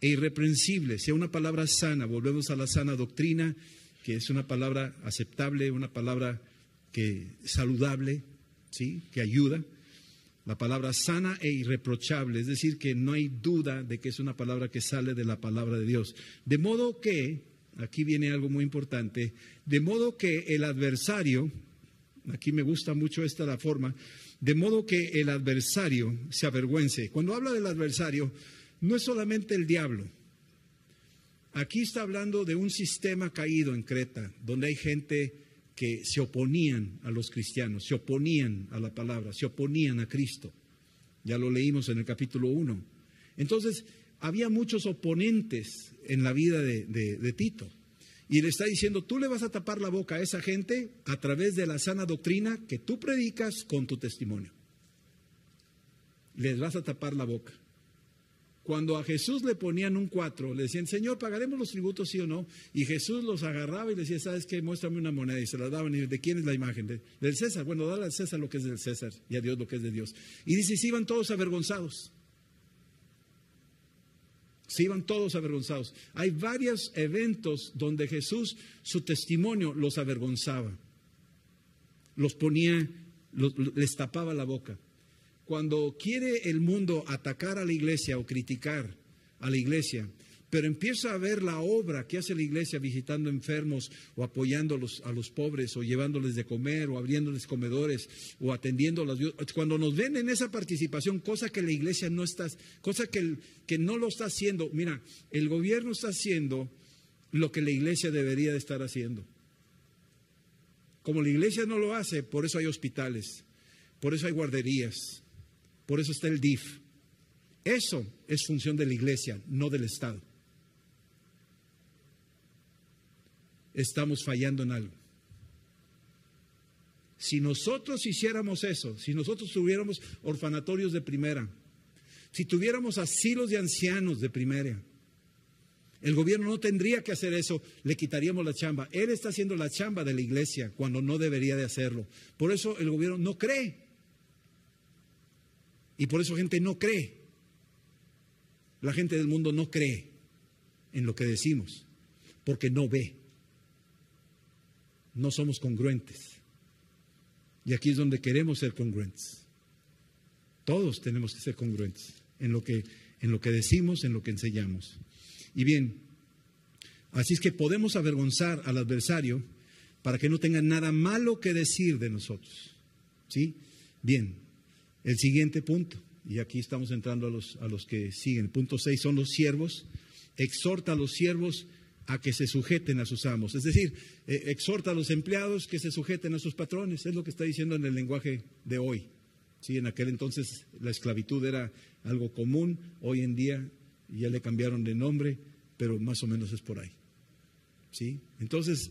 e irreprensible, sea una palabra sana, volvemos a la sana doctrina, que es una palabra aceptable, una palabra que saludable, ¿sí? que ayuda. La palabra sana e irreprochable, es decir, que no hay duda de que es una palabra que sale de la palabra de Dios. De modo que, aquí viene algo muy importante, de modo que el adversario, Aquí me gusta mucho esta la forma, de modo que el adversario se avergüence. Cuando habla del adversario, no es solamente el diablo. Aquí está hablando de un sistema caído en Creta, donde hay gente que se oponían a los cristianos, se oponían a la palabra, se oponían a Cristo. Ya lo leímos en el capítulo 1. Entonces, había muchos oponentes en la vida de, de Tito. Y le está diciendo, tú le vas a tapar la boca a esa gente a través de la sana doctrina que tú predicas con tu testimonio. Les vas a tapar la boca. Cuando a Jesús le ponían un cuatro, le decían, Señor, ¿pagaremos los tributos sí o no? Y Jesús los agarraba y le decía, ¿sabes qué? Muéstrame una moneda. Y se la daban. ¿Y de quién es la imagen? del César. Bueno, dale al César lo que es del César y a Dios lo que es de Dios. Y dice, si iban todos avergonzados. Se iban todos avergonzados. Hay varios eventos donde Jesús, su testimonio los avergonzaba. Los ponía, les tapaba la boca. Cuando quiere el mundo atacar a la iglesia o criticar a la iglesia, pero empieza a ver la obra que hace la iglesia visitando enfermos o apoyando a los, pobres o llevándoles de comer o abriéndoles comedores o atendiendo a las Cuando nos ven en esa participación, cosa que la iglesia no está, cosa que, que no lo está haciendo, mira, el gobierno está haciendo lo que la iglesia debería de estar haciendo. Como la iglesia no lo hace, por eso hay hospitales, por eso hay guarderías, por eso está el DIF. Eso es función de la iglesia, no del Estado. Estamos fallando en algo. Si nosotros hiciéramos eso, si nosotros tuviéramos orfanatorios de primera, si tuviéramos asilos de ancianos de primera, el gobierno no tendría que hacer eso, le quitaríamos la chamba. Él está haciendo la chamba de la iglesia cuando no debería de hacerlo. Por eso el gobierno no cree. Y por eso gente no cree. La gente del mundo no cree en lo que decimos, porque no ve. No somos congruentes. Y aquí es donde queremos ser congruentes. Todos tenemos que ser congruentes en lo que, en lo que decimos, en lo que enseñamos. Y bien, así es que podemos avergonzar al adversario para que no tenga nada malo que decir de nosotros. ¿Sí? Bien, el siguiente punto, y aquí estamos entrando a los, a los que siguen. punto 6 son los siervos. Exhorta a los siervos a que se sujeten a sus amos. Es decir, eh, exhorta a los empleados que se sujeten a sus patrones. Es lo que está diciendo en el lenguaje de hoy. Sí, en aquel entonces la esclavitud era algo común, hoy en día ya le cambiaron de nombre, pero más o menos es por ahí. ¿Sí? Entonces,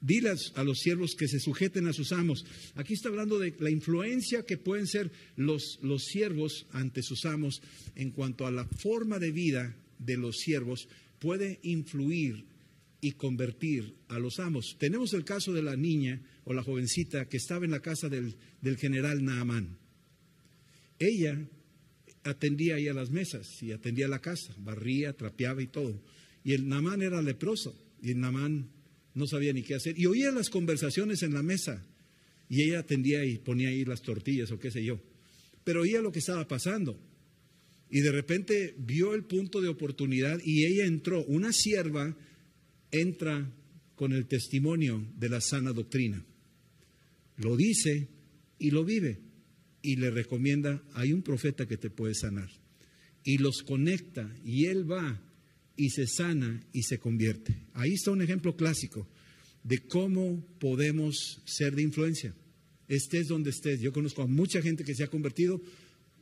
diles a los siervos que se sujeten a sus amos. Aquí está hablando de la influencia que pueden ser los, los siervos ante sus amos en cuanto a la forma de vida de los siervos puede influir y convertir a los amos. Tenemos el caso de la niña o la jovencita que estaba en la casa del, del general Naamán. Ella atendía ahí a las mesas y atendía la casa, barría, trapeaba y todo. Y el Namán era leproso y el Namán no sabía ni qué hacer. Y oía las conversaciones en la mesa y ella atendía y ponía ahí las tortillas o qué sé yo. Pero oía lo que estaba pasando. Y de repente vio el punto de oportunidad y ella entró. Una sierva entra con el testimonio de la sana doctrina. Lo dice y lo vive y le recomienda, hay un profeta que te puede sanar. Y los conecta y él va y se sana y se convierte. Ahí está un ejemplo clásico de cómo podemos ser de influencia. Estés donde estés. Yo conozco a mucha gente que se ha convertido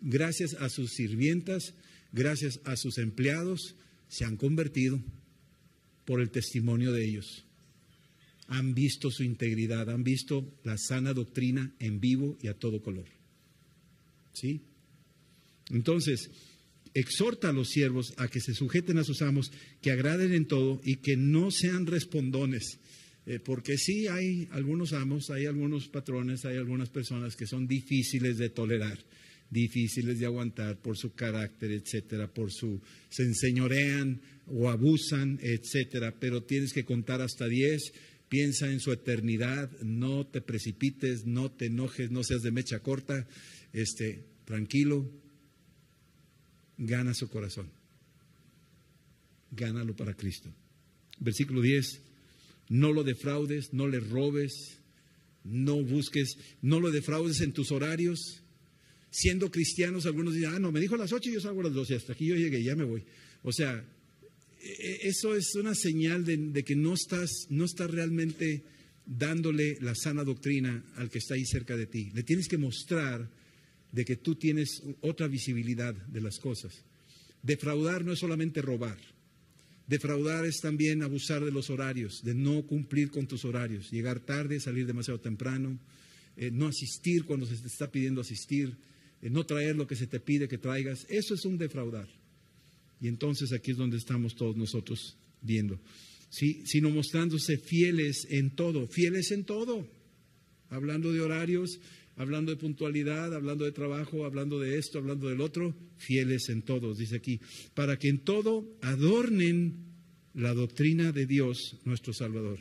gracias a sus sirvientas, gracias a sus empleados, se han convertido por el testimonio de ellos. Han visto su integridad, han visto la sana doctrina en vivo y a todo color. ¿Sí? Entonces, exhorta a los siervos a que se sujeten a sus amos, que agraden en todo y que no sean respondones. Eh, porque sí hay algunos amos, hay algunos patrones, hay algunas personas que son difíciles de tolerar, difíciles de aguantar por su carácter, etcétera, por su se enseñorean o abusan, etcétera, pero tienes que contar hasta diez, piensa en su eternidad, no te precipites, no te enojes, no seas de mecha corta, este, tranquilo, gana su corazón. Gánalo para Cristo. Versículo 10, no lo defraudes, no le robes, no busques, no lo defraudes en tus horarios. Siendo cristianos, algunos dicen, ah, no, me dijo las 8 y yo salgo a las 12, hasta aquí yo llegué, ya me voy. O sea, e, e, eso es una señal de, de que no estás, no estás realmente dándole la sana doctrina al que está ahí cerca de ti. Le tienes que mostrar de que tú tienes otra visibilidad de las cosas. Defraudar no es solamente robar. Defraudar es también abusar de los horarios, de no cumplir con tus horarios, llegar tarde, salir demasiado temprano, eh, no asistir cuando se te está pidiendo asistir, no traer lo que se te pide que traigas. Eso es un defraudar. Y entonces aquí es donde estamos todos nosotros viendo. ¿Sí? Sino mostrándose fieles en todo, fieles en todo. Hablando de horarios, hablando de puntualidad, hablando de trabajo, hablando de esto, hablando del otro, fieles en todos, dice aquí, para que en todo adornen la doctrina de Dios, nuestro Salvador.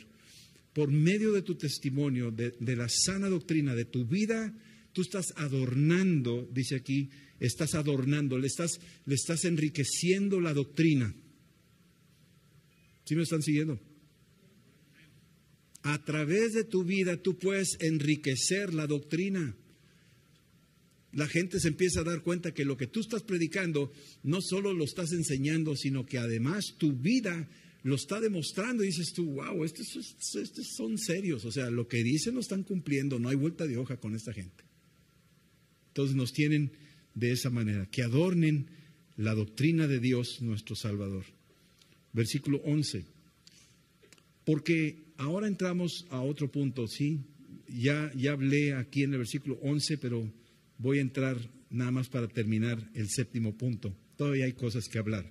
Por medio de tu testimonio, de, la sana doctrina, de tu vida, tú estás adornando, dice aquí, estás adornando, le estás, le estás enriqueciendo la doctrina. ¿Sí me están siguiendo? A través de tu vida tú puedes enriquecer la doctrina. La gente se empieza a dar cuenta que lo que tú estás predicando no solo lo estás enseñando, sino que además tu vida lo está demostrando y dices tú, wow, estos, son serios, o sea, lo que dicen lo están cumpliendo, no hay vuelta de hoja con esta gente. Entonces nos tienen de esa manera, que adornen la doctrina de Dios nuestro Salvador. Versículo 11. Porque ahora entramos a otro punto, ¿sí? Ya, ya hablé aquí en el versículo 11, pero voy a entrar nada más para terminar el séptimo punto. Todavía hay cosas que hablar.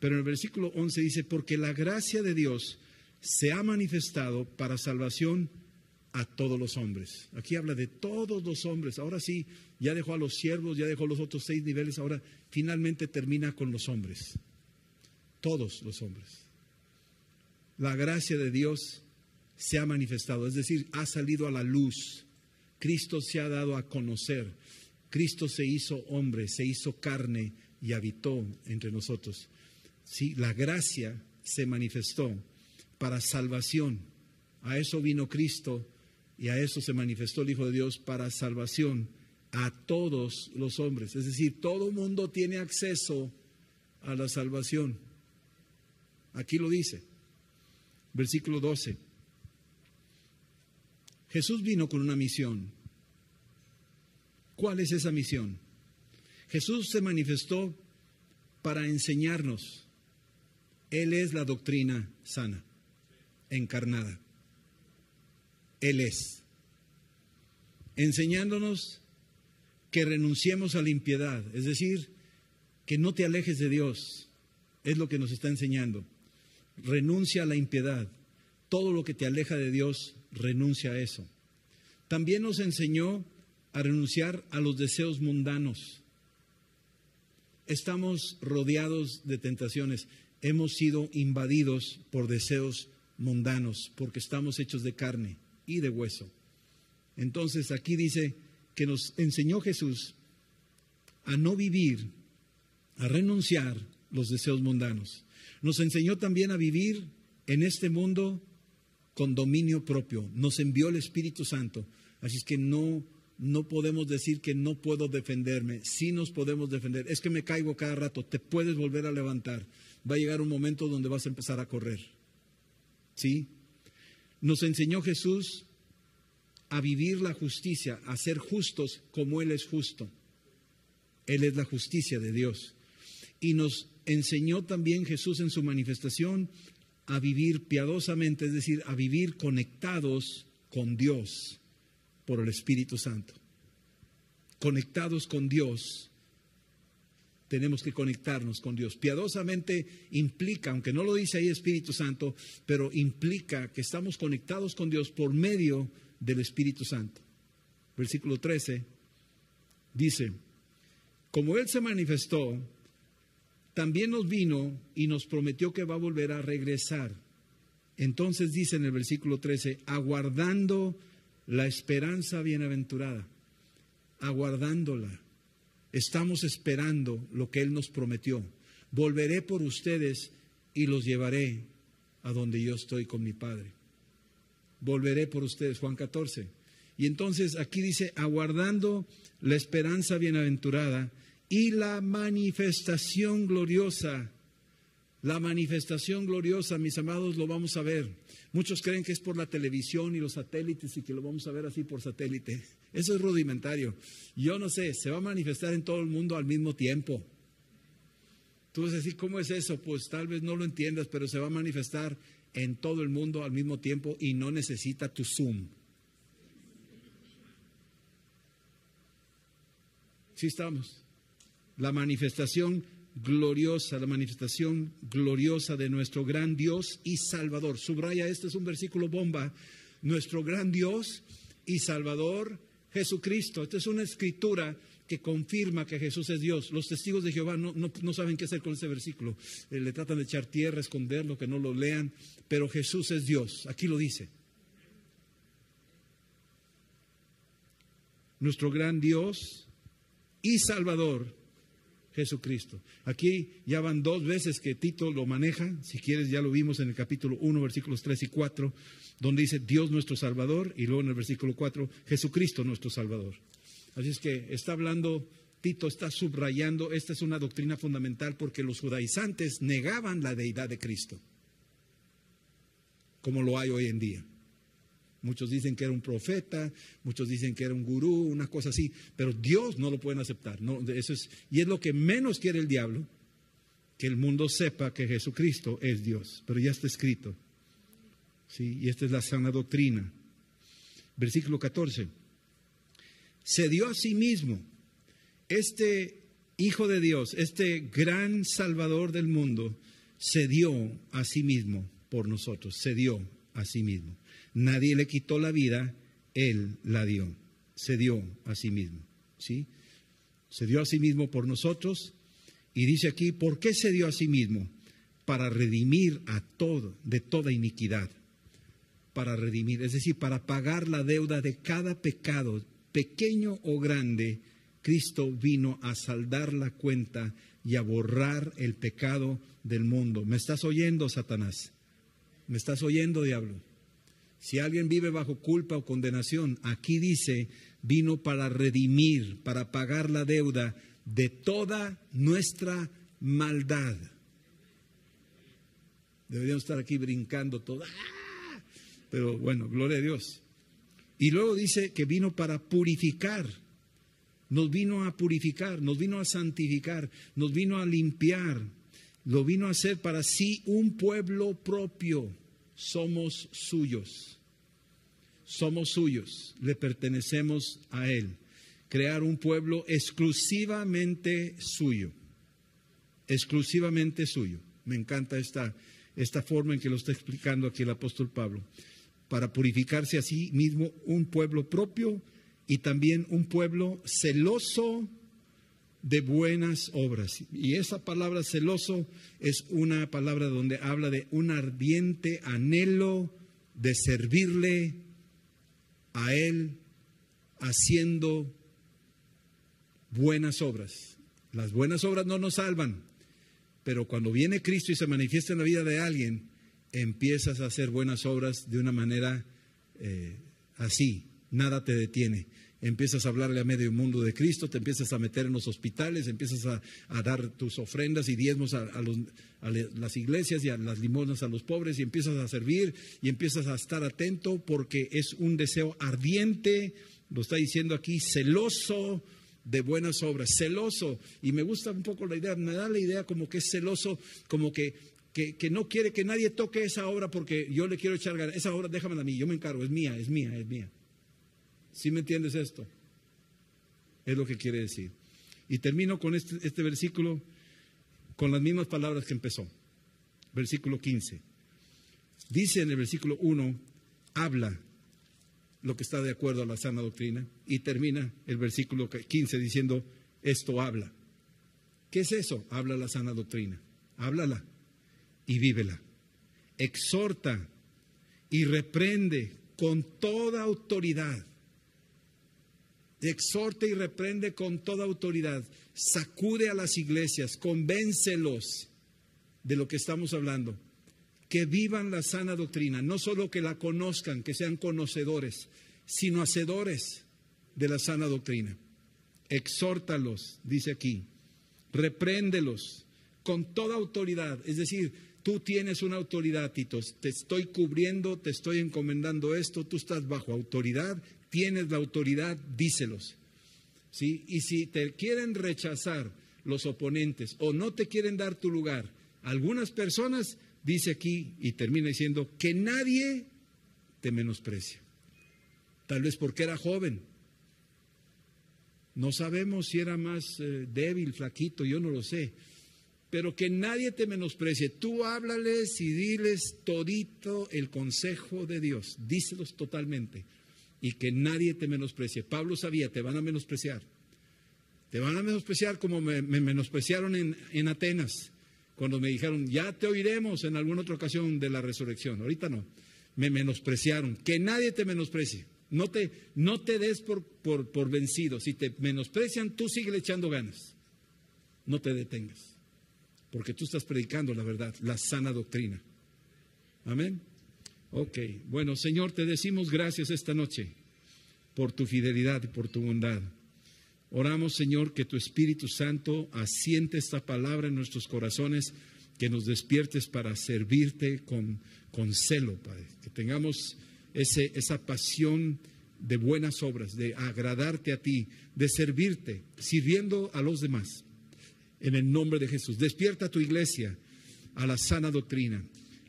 Pero en el versículo 11 dice, porque la gracia de Dios se ha manifestado para salvación a todos los hombres. Aquí habla de todos los hombres. Ahora sí, ya dejó a los siervos, ya dejó los otros seis niveles, ahora finalmente termina con los hombres. Todos los hombres. La gracia de Dios se ha manifestado, es decir, ha salido a la luz. Cristo se ha dado a conocer. Cristo se hizo hombre, se hizo carne y habitó entre nosotros. Sí, la gracia se manifestó para salvación. A eso vino Cristo y a eso se manifestó el Hijo de Dios para salvación a todos los hombres. Es decir, todo mundo tiene acceso a la salvación. Aquí lo dice, versículo 12. Jesús vino con una misión. ¿Cuál es esa misión? Jesús se manifestó para enseñarnos. Él es la doctrina sana, encarnada. Él es. Enseñándonos que renunciemos a la impiedad, es decir, que no te alejes de Dios, es lo que nos está enseñando. Renuncia a la impiedad. Todo lo que te aleja de Dios, renuncia a eso. También nos enseñó a renunciar a los deseos mundanos. Estamos rodeados de tentaciones, hemos sido invadidos por deseos mundanos, porque estamos hechos de carne y de hueso. Entonces aquí dice que nos enseñó Jesús a no vivir, a renunciar los deseos mundanos. Nos enseñó también a vivir en este mundo con dominio propio. Nos envió el Espíritu Santo. Así es que no, no podemos decir que no puedo defenderme. Sí nos podemos defender. Es que me caigo cada rato. Te puedes volver a levantar. Va a llegar un momento donde vas a empezar a correr. ¿Sí? Nos enseñó Jesús a vivir la justicia, a ser justos como Él es justo. Él es la justicia de Dios. Y nos enseñó también Jesús en su manifestación a vivir piadosamente, es decir, a vivir conectados con Dios por el Espíritu Santo. Conectados con Dios tenemos que conectarnos con Dios. Piadosamente implica, aunque no lo dice ahí Espíritu Santo, pero implica que estamos conectados con Dios por medio del Espíritu Santo. Versículo 13 dice, como Él se manifestó, también nos vino y nos prometió que va a volver a regresar. Entonces dice en el versículo 13, aguardando la esperanza bienaventurada, aguardándola Estamos esperando lo que Él nos prometió. Volveré por ustedes y los llevaré a donde yo estoy con mi Padre. Volveré por ustedes, Juan 14. Y entonces aquí dice, aguardando la esperanza bienaventurada y la manifestación gloriosa. La manifestación gloriosa, mis amados, lo vamos a ver. Muchos creen que es por la televisión y los satélites y que lo vamos a ver así por satélite. Eso es rudimentario. Yo no sé, se va a manifestar en todo el mundo al mismo tiempo. Tú vas a decir, ¿cómo es eso? Pues tal vez no lo entiendas, pero se va a manifestar en todo el mundo al mismo tiempo y no necesita tu Zoom. Sí estamos. La manifestación gloriosa, la manifestación gloriosa de nuestro gran Dios y Salvador. Subraya, este es un versículo bomba. Nuestro gran Dios y Salvador Jesucristo. Esta es una escritura que confirma que Jesús es Dios. Los testigos de Jehová no, saben qué hacer con ese versículo. Eh, le tratan de echar tierra, esconderlo, que no lo lean, pero Jesús es Dios. Aquí lo dice. Nuestro gran Dios y Salvador, Jesucristo. Aquí ya van dos veces que Tito lo maneja, si quieres ya lo vimos en el capítulo 1, versículos 3 y 4, donde dice Dios nuestro Salvador y luego en el versículo 4 Jesucristo nuestro Salvador. Así es que está hablando, Tito está subrayando, esta es una doctrina fundamental porque los judaizantes negaban la deidad de Cristo, como lo hay hoy en día. Muchos dicen que era un profeta, muchos dicen que era un gurú, una cosa así, pero Dios no lo pueden aceptar. No, eso es, y es lo que menos quiere el diablo, que el mundo sepa que Jesucristo es Dios, pero ya está escrito. Y esta es la sana doctrina. Versículo 14. Se dio a sí mismo este Hijo de Dios, este gran Salvador del mundo, se dio a sí mismo por nosotros, se dio a sí mismo. Nadie le quitó la vida, Él la dio, se dio a sí mismo, ¿sí? Se dio a sí mismo por nosotros y dice aquí, ¿por qué se dio a sí mismo? Para redimir a todo, de toda iniquidad, para redimir, es decir, para pagar la deuda de cada pecado, pequeño o grande, Cristo vino a saldar la cuenta y a borrar el pecado del mundo. ¿Me estás oyendo, Satanás? ¿Me estás oyendo, diablo? Si alguien vive bajo culpa o condenación, aquí dice, vino para redimir, para pagar la deuda de toda nuestra maldad. Deberíamos estar aquí brincando todo. ¡Ah! Pero bueno, gloria a Dios. Y luego dice que vino para purificar. Nos vino a purificar, nos vino a santificar, nos vino a limpiar. Lo vino a hacer para sí un pueblo propio. Somos suyos. Somos suyos. Le pertenecemos a Él crear un pueblo exclusivamente suyo, exclusivamente suyo. Me encanta esta, esta forma en que lo está explicando aquí el apóstol Pablo, para purificarse a sí mismo un pueblo propio y también un pueblo celoso de buenas obras. Y esa palabra celoso es una palabra donde habla de un ardiente anhelo de servirle a Él haciendo buenas obras. Las buenas obras no nos salvan, pero cuando viene Cristo y se manifiesta en la vida de alguien, empiezas a hacer buenas obras de una manera eh, así, nada te detiene. Empiezas a hablarle a medio mundo de Cristo, te empiezas a meter en los hospitales, empiezas a, dar tus ofrendas y diezmos a, a las iglesias y a las limonas a los pobres y empiezas a servir y empiezas a estar atento porque es un deseo ardiente, lo está diciendo aquí, celoso de buenas obras, celoso, y me gusta un poco la idea, me da la idea como que es celoso, como que, que, no quiere que nadie toque esa obra porque yo le quiero echar ganas, esa obra déjamela a mí, yo me encargo, es mía, es mía, es mía. ¿Sí me entiendes esto? Es lo que quiere decir. Y termino con este, este versículo con las mismas palabras que empezó. Versículo 15. Dice en el versículo 1, habla lo que está de acuerdo a la sana doctrina. Y termina el versículo 15 diciendo, esto habla. ¿Qué es eso? Habla la sana doctrina. Háblala y vívela. Exhorta y reprende con toda autoridad. Exhorta y reprende con toda autoridad. Sacude a las iglesias, convéncelos de lo que estamos hablando que vivan la sana doctrina, no solo que la conozcan, que sean conocedores, sino hacedores de la sana doctrina. Exhórtalos, dice aquí, repréndelos con toda autoridad, es decir, tú tienes una autoridad, Tito, te estoy cubriendo, te estoy encomendando esto, tú estás bajo autoridad, tienes la autoridad, díselos. ¿Sí? Y si te quieren rechazar los oponentes o no te quieren dar tu lugar, algunas personas dice aquí y termina diciendo que nadie te menosprecia. Tal vez porque era joven. No sabemos si era más eh, débil, flaquito, yo no lo sé. Pero que nadie te menosprecie. Tú háblales y diles todito el consejo de Dios. Díselos totalmente. Y que nadie te menosprecie. Pablo sabía, te van a menospreciar. Te van a menospreciar como me, menospreciaron en, en Atenas cuando me dijeron, ya te oiremos en alguna otra ocasión de la resurrección. Ahorita no. Me menospreciaron. Que nadie te menosprecie. No te, no te des por, por, por vencido. Si te menosprecian, tú sigue echando ganas. No te detengas. Porque tú estás predicando la verdad, la sana doctrina. Amén. Ok. Bueno, Señor, te decimos gracias esta noche por tu fidelidad y por tu bondad. Oramos, Señor, que tu Espíritu Santo asiente esta palabra en nuestros corazones, que nos despiertes para servirte con, con celo, Padre. Que tengamos ese, esa pasión de buenas obras, de agradarte a ti, de servirte, sirviendo a los demás. En el nombre de Jesús. Despierta tu iglesia a la sana doctrina.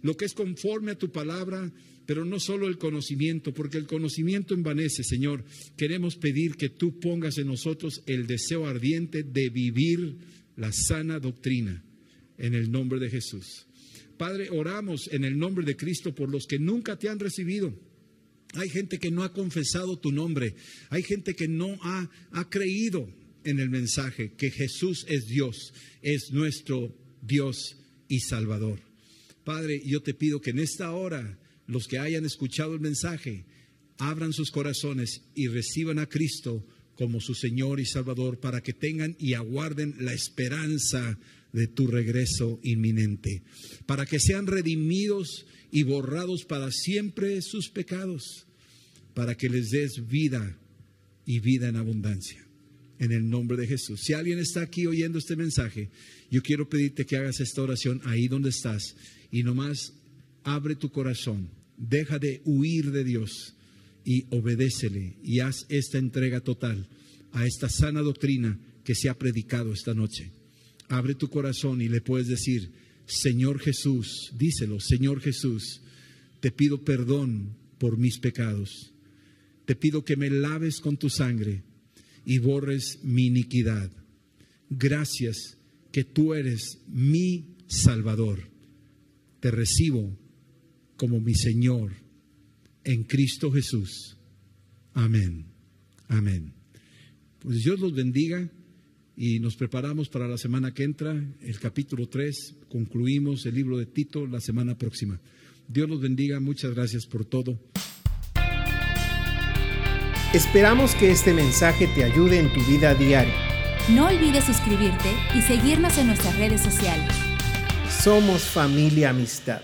Lo que es conforme a tu palabra, pero no solo el conocimiento, porque el conocimiento envanece, Señor. Queremos pedir que tú pongas en nosotros el deseo ardiente de vivir la sana doctrina en el nombre de Jesús. Padre, oramos en el nombre de Cristo por los que nunca te han recibido Hay gente que no ha confesado tu nombre. Hay gente que no ha, ha creído en el mensaje que Jesús es Dios, es nuestro Dios y Salvador. Padre, yo te pido que en esta hora los que hayan escuchado el mensaje abran sus corazones y reciban a Cristo como su Señor y Salvador para que tengan y aguarden la esperanza de tu regreso inminente, para que sean redimidos y borrados para siempre sus pecados, para que les des vida y vida en abundancia. En el nombre de Jesús. Si alguien está aquí oyendo este mensaje, yo quiero pedirte que hagas esta oración ahí donde estás y nomás abre tu corazón, deja de huir de Dios y obedécele y haz esta entrega total a esta sana doctrina que se ha predicado esta noche. Abre tu corazón y le puedes decir, Señor Jesús, díselo, Señor Jesús, te pido perdón por mis pecados. Te pido que me laves con tu sangre y borres mi iniquidad. Gracias que tú eres mi Salvador. Te recibo como mi Señor en Cristo Jesús. Amén. Amén. Pues Dios los bendiga y nos preparamos para la semana que entra, el capítulo 3, concluimos el libro de Tito la semana próxima. Dios los bendiga, muchas gracias por todo.
Esperamos que este mensaje te ayude en tu vida diaria.
No olvides suscribirte y seguirnos en nuestras redes sociales.
Somos familia amistad.